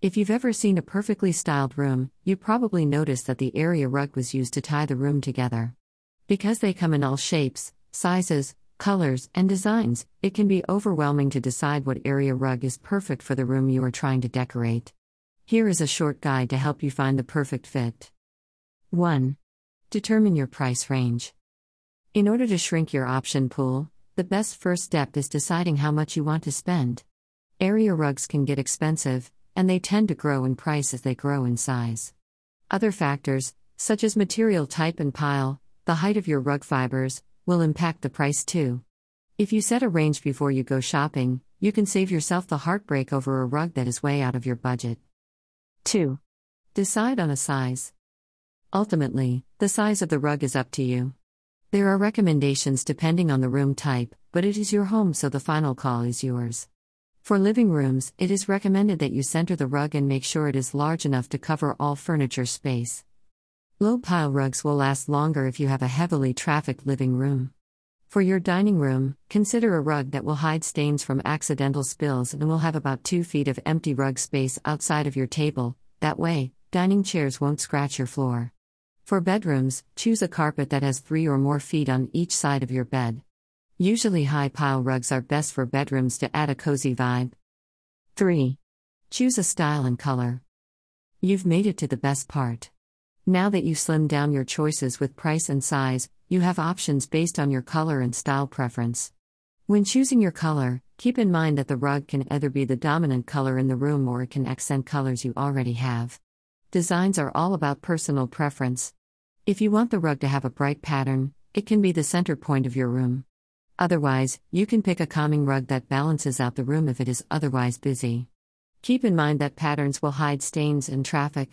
If you've ever seen a perfectly styled room, you probably noticed that the area rug was used to tie the room together. Because they come in all shapes, sizes, colors, and designs, it can be overwhelming to decide what area rug is perfect for the room you are trying to decorate. Here is a short guide to help you find the perfect fit. 1. Determine your price range. In order to shrink your option pool, the best first step is deciding how much you want to spend. Area rugs can get expensive, and they tend to grow in price as they grow in size. Other factors, such as material type and pile, the height of your rug fibers, will impact the price too. If you set a range before you go shopping, you can save yourself the heartbreak over a rug that is way out of your budget. 2. Decide on a size. Ultimately, the size of the rug is up to you. There are recommendations depending on the room type, but it is your home so the final call is yours. For living rooms, it is recommended that you center the rug and make sure it is large enough to cover all furniture space. Low pile rugs will last longer if you have a heavily trafficked living room. For your dining room, consider a rug that will hide stains from accidental spills and will have about 2 feet of empty rug space outside of your table, that way, dining chairs won't scratch your floor. For bedrooms, choose a carpet that has 3 or more feet on each side of your bed. Usually, high pile rugs are best for bedrooms to add a cozy vibe. 3. Choose a style and color. You've made it to the best part. Now that you slim down your choices with price and size, you have options based on your color and style preference. When choosing your color, keep in mind that the rug can either be the dominant color in the room or it can accent colors you already have. Designs are all about personal preference. If you want the rug to have a bright pattern, it can be the center point of your room. Otherwise, you can pick a calming rug that balances out the room if it is otherwise busy. Keep in mind that patterns will hide stains and traffic.